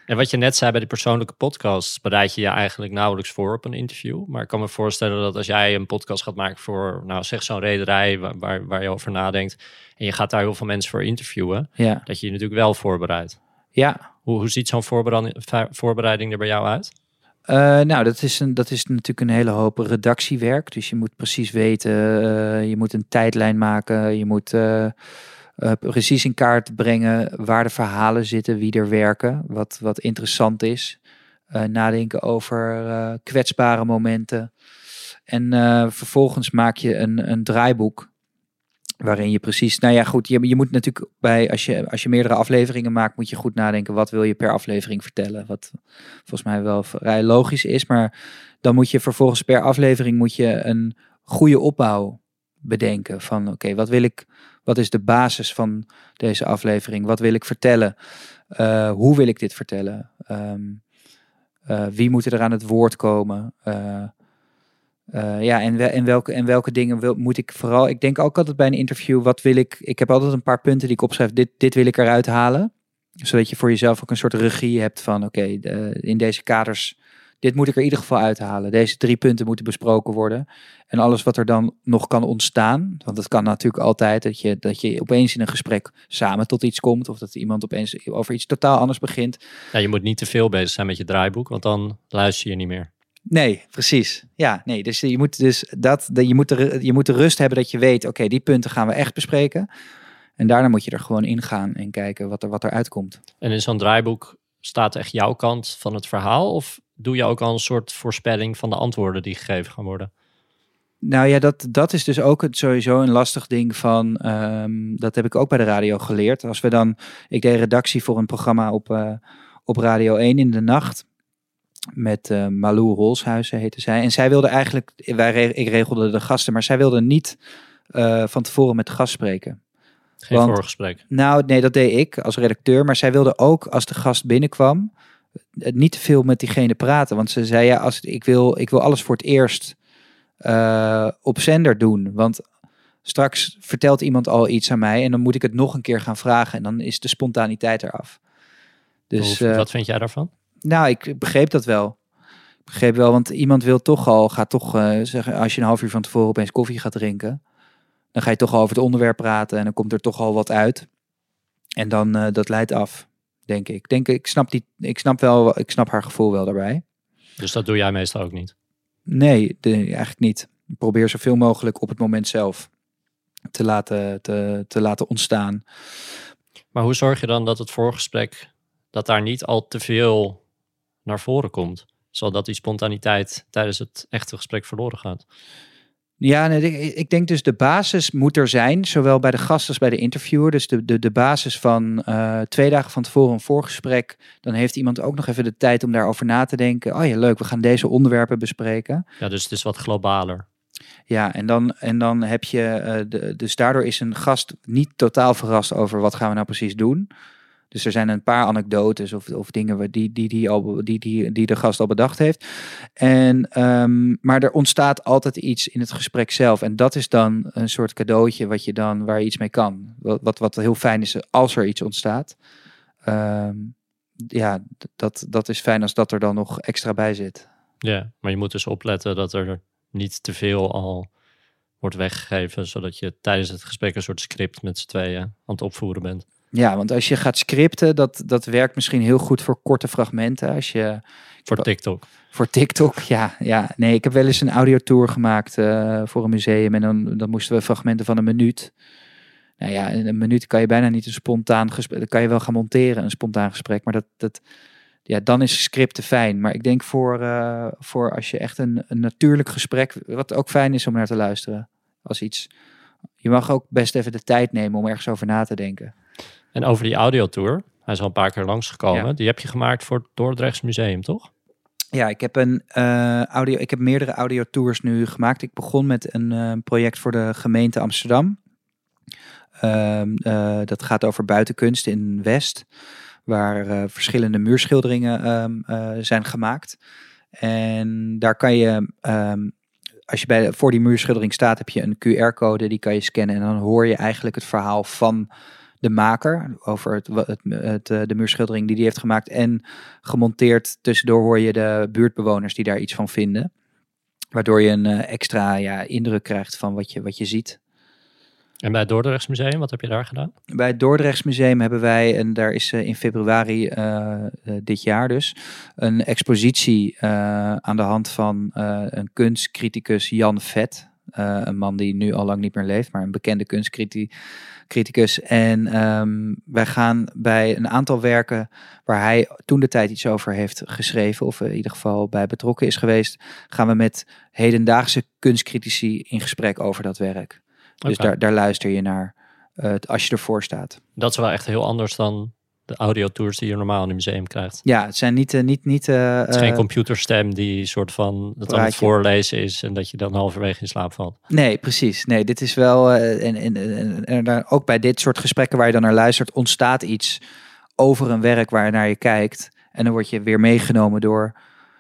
En wat je net zei bij de persoonlijke podcast, bereid je je eigenlijk nauwelijks voor op een interview. Maar ik kan me voorstellen dat als jij een podcast gaat maken voor, nou zeg zo'n rederij waar, waar, waar je over nadenkt, en je gaat daar heel veel mensen voor interviewen, ja. dat je je natuurlijk wel voorbereidt. Ja, hoe, ziet zo'n voorbereiding, er bij jou uit? Uh, nou, dat is, een, dat is natuurlijk een hele hoop redactiewerk. Dus je moet precies weten, uh, je moet een tijdlijn maken, je moet uh, precies in kaart brengen waar de verhalen zitten, wie er werken, wat, wat interessant is. nadenken over kwetsbare momenten. En vervolgens maak je een, een draaiboek Waarin je precies, nou ja, goed, je, je moet natuurlijk bij, als je, als je meerdere afleveringen maakt, moet je goed nadenken, wat wil je per aflevering vertellen? Wat volgens mij wel vrij logisch is, maar dan moet je vervolgens per aflevering moet je een goede opbouw bedenken. Van oké, wat wil ik, wat is de basis van deze aflevering? Wat wil ik vertellen? Uh, hoe wil ik dit vertellen? Um, uh, wie moet er aan het woord komen? Uh, uh, ja, en, en, welke, en welke dingen wil, moet ik vooral... Ik denk ook altijd bij een interview, wat wil ik... Ik heb altijd een paar punten die ik opschrijf. Dit, dit wil ik eruit halen. Zodat je voor jezelf ook een soort regie hebt van... Oké, in deze kaders... Dit moet ik er in ieder geval uithalen. Deze drie punten moeten besproken worden. En alles wat er dan nog kan ontstaan. Want het kan natuurlijk altijd dat je, dat je opeens in een gesprek samen tot iets komt. Of dat iemand opeens over iets totaal anders begint. Ja, je moet niet te veel bezig zijn met je draaiboek. Want dan luister je niet meer. Nee, precies. Ja, nee. Dus je moet dus dat, je moet de, je moet de rust hebben dat je weet, oké, die punten gaan we echt bespreken. En daarna moet je er gewoon ingaan en kijken wat er, wat er uitkomt. En in zo'n draaiboek staat echt jouw kant van het verhaal? Of doe je ook al een soort voorspelling van de antwoorden die gegeven gaan worden? Nou ja, dat, dat is dus ook het, sowieso een lastig ding van, um, dat heb ik ook bij de radio geleerd. Als we dan, ik deed redactie voor een programma op, uh, op Radio 1 in de nacht met uh, Malou Rolshuizen heette zij. En zij wilde eigenlijk, wij, ik regelde de gasten, maar zij wilde niet uh, van tevoren met de gast spreken. Geen Want, voorgesprek? Nou, nee, dat deed ik als redacteur. Maar zij wilde ook, als de gast binnenkwam, niet te veel met diegene praten. Want ze zei, ja, als, ik, wil, ik wil alles voor het eerst uh, op zender doen. Want straks vertelt iemand al iets aan mij en dan moet ik het nog een keer gaan vragen. En dan is de spontaniteit eraf. Dus, Hoe, wat vind jij daarvan? Nou, ik begreep dat wel. Ik begreep wel, want iemand wil toch al, gaat toch uh, zeggen, als je een half uur van tevoren opeens koffie gaat drinken, dan ga je toch al over het onderwerp praten en dan komt er toch al wat uit. En dan, uh, dat leidt af, denk ik. Denk, ik, snap die, ik snap wel, ik snap haar gevoel wel daarbij. Dus dat doe jij meestal ook niet? Nee, de, eigenlijk niet. Ik probeer zoveel mogelijk op het moment zelf te laten, te, te laten ontstaan. Maar hoe zorg je dan dat het voorgesprek, dat daar niet al te veel naar voren komt. Zodat die spontaniteit tijdens het echte gesprek verloren gaat. Ja, nee, ik denk dus de basis moet er zijn, zowel bij de gast als bij de interviewer. Dus de, de, de basis van uh, twee dagen van tevoren een voorgesprek. Dan heeft iemand ook nog even de tijd om daarover na te denken. Oh ja, leuk, we gaan deze onderwerpen bespreken. Ja, dus het is wat globaler. Ja, en dan, en dan heb je, uh, de, dus daardoor is een gast niet totaal verrast over wat gaan we nou precies doen. Dus er zijn een paar anekdotes of, of dingen die, die, die, al, die, die, die de gast al bedacht heeft. En, um, maar er ontstaat altijd iets in het gesprek zelf. En dat is dan een soort cadeautje wat je dan, waar je iets mee kan. Wat, wat, wat heel fijn is als er iets ontstaat. Um, ja, dat, dat is fijn als dat er dan nog extra bij zit. Ja, maar je moet dus opletten dat er niet te veel al wordt weggegeven, zodat je tijdens het gesprek een soort script met z'n tweeën aan het opvoeren bent. Ja, want als je gaat scripten, dat, dat werkt misschien heel goed voor korte fragmenten. Als je, voor TikTok. Voor TikTok, ja, ja. Nee, ik heb wel eens een audiotour gemaakt uh, voor een museum. En dan, dan moesten we fragmenten van een minuut. Nou ja, in een minuut kan je bijna niet een spontaan gesprek. Dat kan je wel gaan monteren, een spontaan gesprek. Maar dat, dat, ja, dan is scripten fijn. Maar ik denk voor, uh, voor als je echt een, een natuurlijk gesprek, wat ook fijn is om naar te luisteren. Als iets. Je mag ook best even de tijd nemen om ergens over na te denken. En over die audiotour, hij is al een paar keer langsgekomen. Ja. Die heb je gemaakt voor het Dordrechts Museum, toch? Ja, ik heb, een, uh, audio, ik heb meerdere audiotours nu gemaakt. Ik begon met een uh, project voor de gemeente Amsterdam. Uh, dat gaat over buitenkunst in West, waar verschillende muurschilderingen ehm, zijn gemaakt. En daar kan je, ehm, als je bij, voor die muurschildering staat, heb je een QR-code, die kan je scannen. En dan hoor je eigenlijk het verhaal van de maker over het, het, het, eh, de muurschildering die hij heeft gemaakt. En gemonteerd tussendoor hoor je de buurtbewoners die daar iets van vinden. Waardoor je een uh, extra ja, indruk krijgt van wat je, wat je ziet. En bij het Dordrechtsmuseum, wat heb je daar gedaan? Bij het Dordrechtsmuseum hebben wij, en daar is uh, in februari uh, dit jaar dus, een expositie aan de hand van een kunstcriticus Jan Vet. Een man die nu al lang niet meer leeft, maar een bekende kunstcriticus criticus. En um, wij gaan bij een aantal werken waar hij toen de tijd iets over heeft geschreven, of in ieder geval bij betrokken is geweest, gaan we met hedendaagse kunstcritici in gesprek over dat werk. Dus daar, daar luister je naar eh, als je ervoor staat. Dat is wel echt heel anders dan de audiotours die je normaal in een museum krijgt. Ja, het zijn niet... eh, niet, niet eh, Het is geen eh, computerstem die soort van het aan het voorlezen is en dat je dan halverwege in slaap valt. Nee, precies. Nee, dit is wel. en, en, en, ook bij dit soort gesprekken waar je dan naar luistert, ontstaat iets over een werk waar je naar je kijkt. En dan word je weer meegenomen door,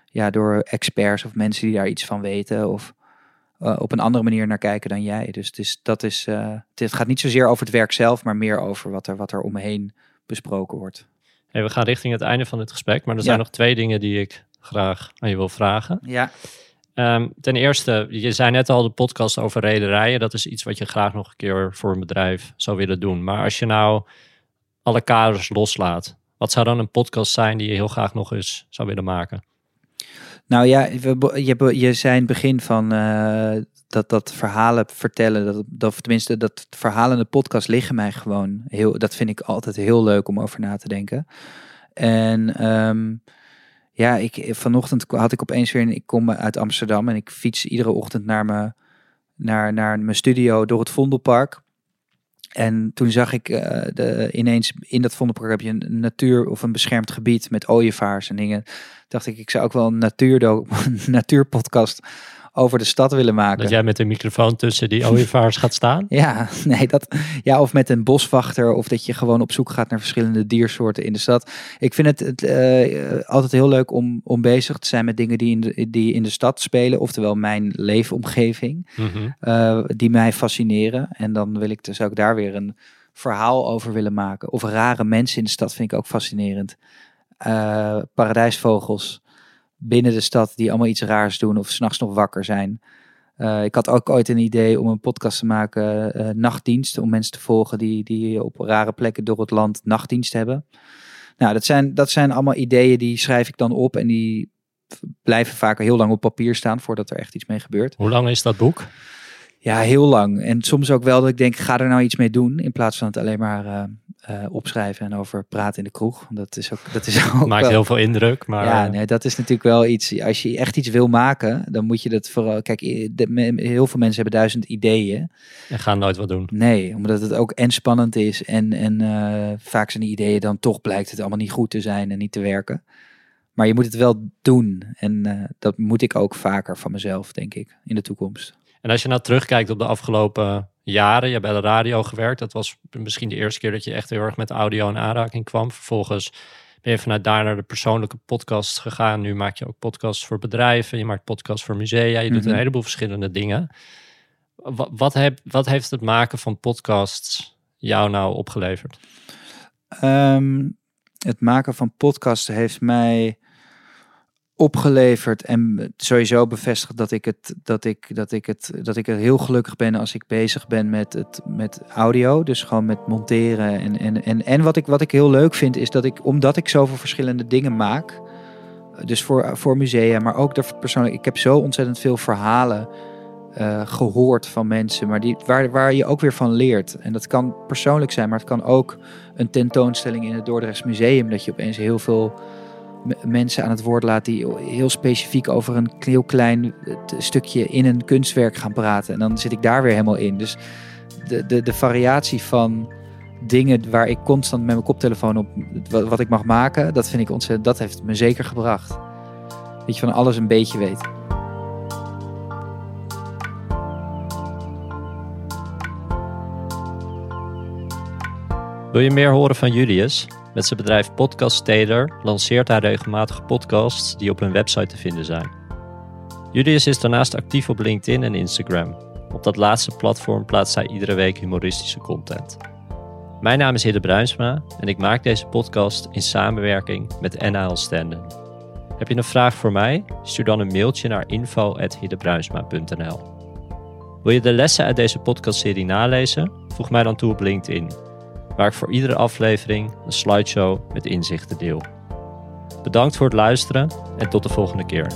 ja, door experts of mensen die daar iets van weten. Of op een andere manier naar kijken dan jij. Dus het, is, dat is, eh, het gaat niet zozeer over het werk zelf, maar meer over wat er, wat er omheen besproken wordt. Hey, we gaan richting het einde van dit gesprek, maar er Ja. zijn nog twee dingen die ik graag aan je wil vragen. Ja. Ehm, ten eerste, je zei net al de podcast over rederijen. Dat is iets wat je graag nog een keer voor een bedrijf zou willen doen. Maar als je nou alle kaders loslaat, wat zou dan een podcast zijn die je heel graag nog eens zou willen maken? Nou ja, we, je, je zei in het begin van eh, dat, dat verhalen vertellen, dat, dat, tenminste dat verhalende podcast liggen mij gewoon heel, dat vind ik altijd heel leuk om over na te denken. En ehm, ja, ik, vanochtend had ik opeens weer, ik kom uit Amsterdam en ik fiets iedere ochtend naar, me, naar, naar mijn studio door het Vondelpark. En toen zag ik eh, de, ineens in dat Vondelpark heb je een natuur of een beschermd gebied met ooievaars en dingen dacht ik, ik zou ook wel een natuurdo- natuurpodcast over de stad willen maken. Dat jij met een microfoon tussen die ooievaars gaat staan? Ja, nee, dat, ja, of met een boswachter, of dat je gewoon op zoek gaat naar verschillende diersoorten in de stad. Ik vind het, het eh, altijd heel leuk om, om bezig te zijn met dingen die in, de, die in de stad spelen, oftewel mijn leefomgeving, Mhm. eh, die mij fascineren. En dan wil ik dus ook daar weer een verhaal over willen maken. Of rare mensen in de stad vind ik ook fascinerend. Eh, paradijsvogels binnen de stad die allemaal iets raars doen of s'nachts nog wakker zijn. Eh, ik had ook ooit een idee om een podcast te maken, eh, nachtdienst, om mensen te volgen die, die op rare plekken door het land nachtdienst hebben. Nou, dat zijn, dat zijn allemaal ideeën die schrijf ik dan op en die blijven vaak heel lang op papier staan voordat er echt iets mee gebeurt. Hoe lang is dat boek? Ja, heel lang. En soms ook wel dat ik denk, ga er nou iets mee doen. In plaats van het alleen maar eh, eh, opschrijven en over praten in de kroeg. Dat is ook, dat is ook Maakt wel- heel veel indruk, maar ja, eh, nee, dat is natuurlijk wel iets. Als je echt iets wil maken, dan moet je dat vooral. Kijk, de, heel veel mensen hebben duizend ideeën. en gaan nooit wat doen. Nee, omdat het ook en spannend is. En, en eh, vaak zijn die ideeën dan toch blijkt het allemaal niet goed te zijn en niet te werken. Maar je moet het wel doen. En dat moet ik ook vaker van mezelf, denk ik, in de toekomst. En als je nou terugkijkt op de afgelopen jaren, je hebt bij de radio gewerkt. Dat was misschien de eerste keer dat je echt heel erg met audio in aanraking kwam. Vervolgens ben je vanuit daar naar de persoonlijke podcasts gegaan. Nu maak je ook podcasts voor bedrijven, je maakt podcasts voor musea. Je doet Mhm. een heleboel verschillende dingen. Wat, wat, heb, wat heeft het maken van podcasts jou nou opgeleverd? Ehm, het maken van podcasten heeft mij opgeleverd en sowieso bevestigd dat ik het dat ik dat ik het dat ik er heel gelukkig ben als ik bezig ben met het met audio, dus gewoon met monteren en en en, en wat ik wat ik heel leuk vind is dat ik omdat ik zoveel verschillende dingen maak, dus voor voor musea, maar ook de persoonlijk, ik heb zo ontzettend veel verhalen eh, gehoord van mensen, maar die, waar, waar je ook weer van leert. En dat kan persoonlijk zijn, maar het kan ook een tentoonstelling in het Dordrechts Museum. Dat je opeens heel veel mensen aan het woord laat die heel specifiek over een heel klein eh, stukje in een kunstwerk gaan praten. En dan zit ik daar weer helemaal in. Dus de, de, de variatie van dingen waar ik constant met mijn koptelefoon op wat ik mag maken, dat vind ik ontzettend, dat heeft me zeker gebracht. Dat je van alles een beetje weet. Wil je meer horen van Julius? Met zijn bedrijf Podcast Taylor lanceert hij regelmatig podcasts die op hun website te vinden zijn. Julius is daarnaast actief op LinkedIn en Instagram. Op dat laatste platform plaatst hij iedere week humoristische content. Mijn naam is Hidde Bruinsma en ik maak deze podcast in samenwerking met NAL Standen. Heb je een vraag voor mij? Stuur dan een mailtje naar info.hiddebruinsma.nl Wil je de lessen uit deze podcastserie nalezen? Voeg mij dan toe op LinkedIn waar ik voor iedere aflevering een slideshow met inzichten deel. Bedankt voor het luisteren en tot de volgende keer.